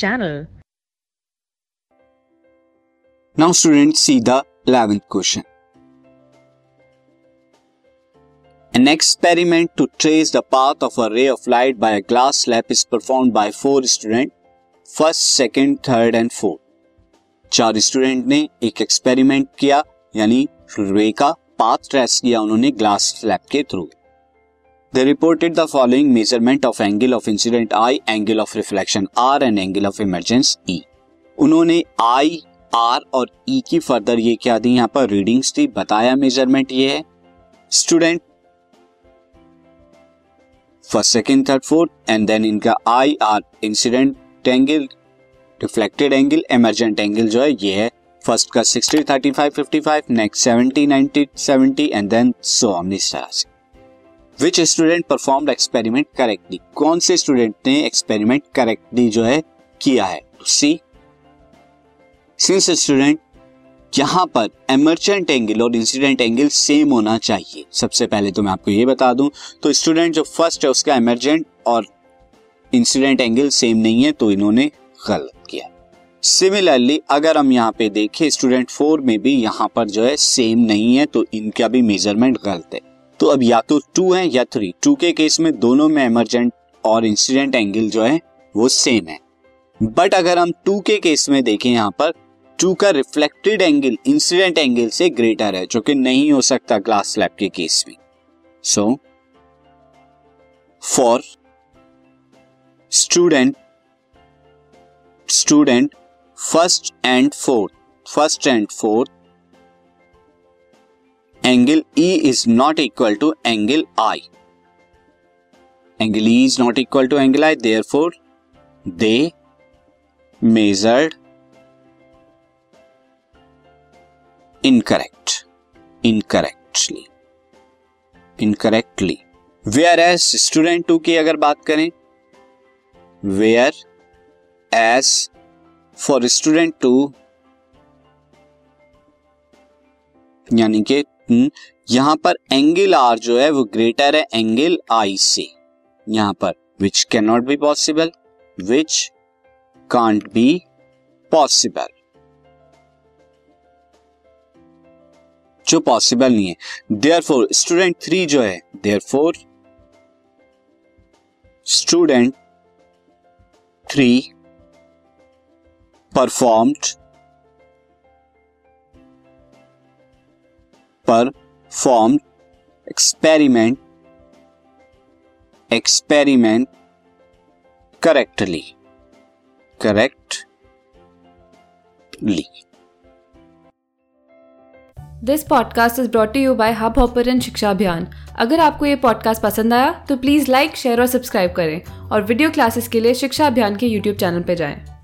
channel. Now students see the 11th question. An experiment to trace the path of a ray of light by a glass slab is performed by four students, first, second, third and fourth. चार student ने एक experiment किया यानी रे का path trace किया उन्होंने glass slab के through they reported the following measurement of angle of incident I angle of reflection R and angle of emergence E उन्होंने आई आर और ई e की फर्दर ये क्या दी? यहाँ पर रीडिंग्स थी, बताया मेज़रमेंट ये है। Student first second third fourth and then इनका I R incident angle reflected angle emergent angle जो है, ये है। फ़र्स्ट का sixty thirty five fifty five next seventy ninety seventy and then so on इस तरह से। Which student perform experiment correctly कौन से स्टूडेंट ने एक्सपेरिमेंट करेक्टली जो है किया है? सी सिंस स्टूडेंट यहाँ पर एमरजेंट एंगल और इंसिडेंट एंगल सेम होना चाहिए। सबसे पहले तो मैं आपको ये बता दूँ तो स्टूडेंट जो फ़र्स्ट है उसका एमरजेंट और इंसिडेंट एंगल सेम नहीं है तो इन्होंने गलत किया। सिमिलरली अगर हम यहाँ पे देखें स्टूडेंट फोर में भी यहाँ पर जो है सेम नहीं है तो इनका भी मेज़रमेंट गलत है। तो अब या तो टू है या थ्री टू के केस में दोनों में एमरजेंट और इंसिडेंट एंगल जो है, वो सेम है. बट अगर हम टू के केस में देखें यहाँ पर टू का रिफ्लेक्टेड एंगल इंसिडेंट एंगल से ग्रेटर है, जो कि नहीं हो सकता ग्लास स्लैब के केस में. So for student student first and fourth first and fourth angle E is not equal to angle I angle E is not equal to angle I therefore they measured incorrect incorrectly incorrectly whereas student two की अगर बात करें whereas for student two यानी कि यहाँ पर angle are जो है, वो ग्रेटर है एंगल आई से। यहाँ पर which can not be possible which can't be possible जो पॉसिबल नहीं है। देयर फोर स्टूडेंट थ्री जो है therefore student three performed perform experiment experiment correctly correctly this podcast is brought you by hub hopper शिक्षा अभियान अगर आपको ये पॉडकास्ट पसंद आया तो प्लीज़ लाइक शेयर और सब्सक्राइब करें और वीडियो क्लासेस के लिए शिक्षा अभियान के यूट्यूब चैनल पर जाएँ।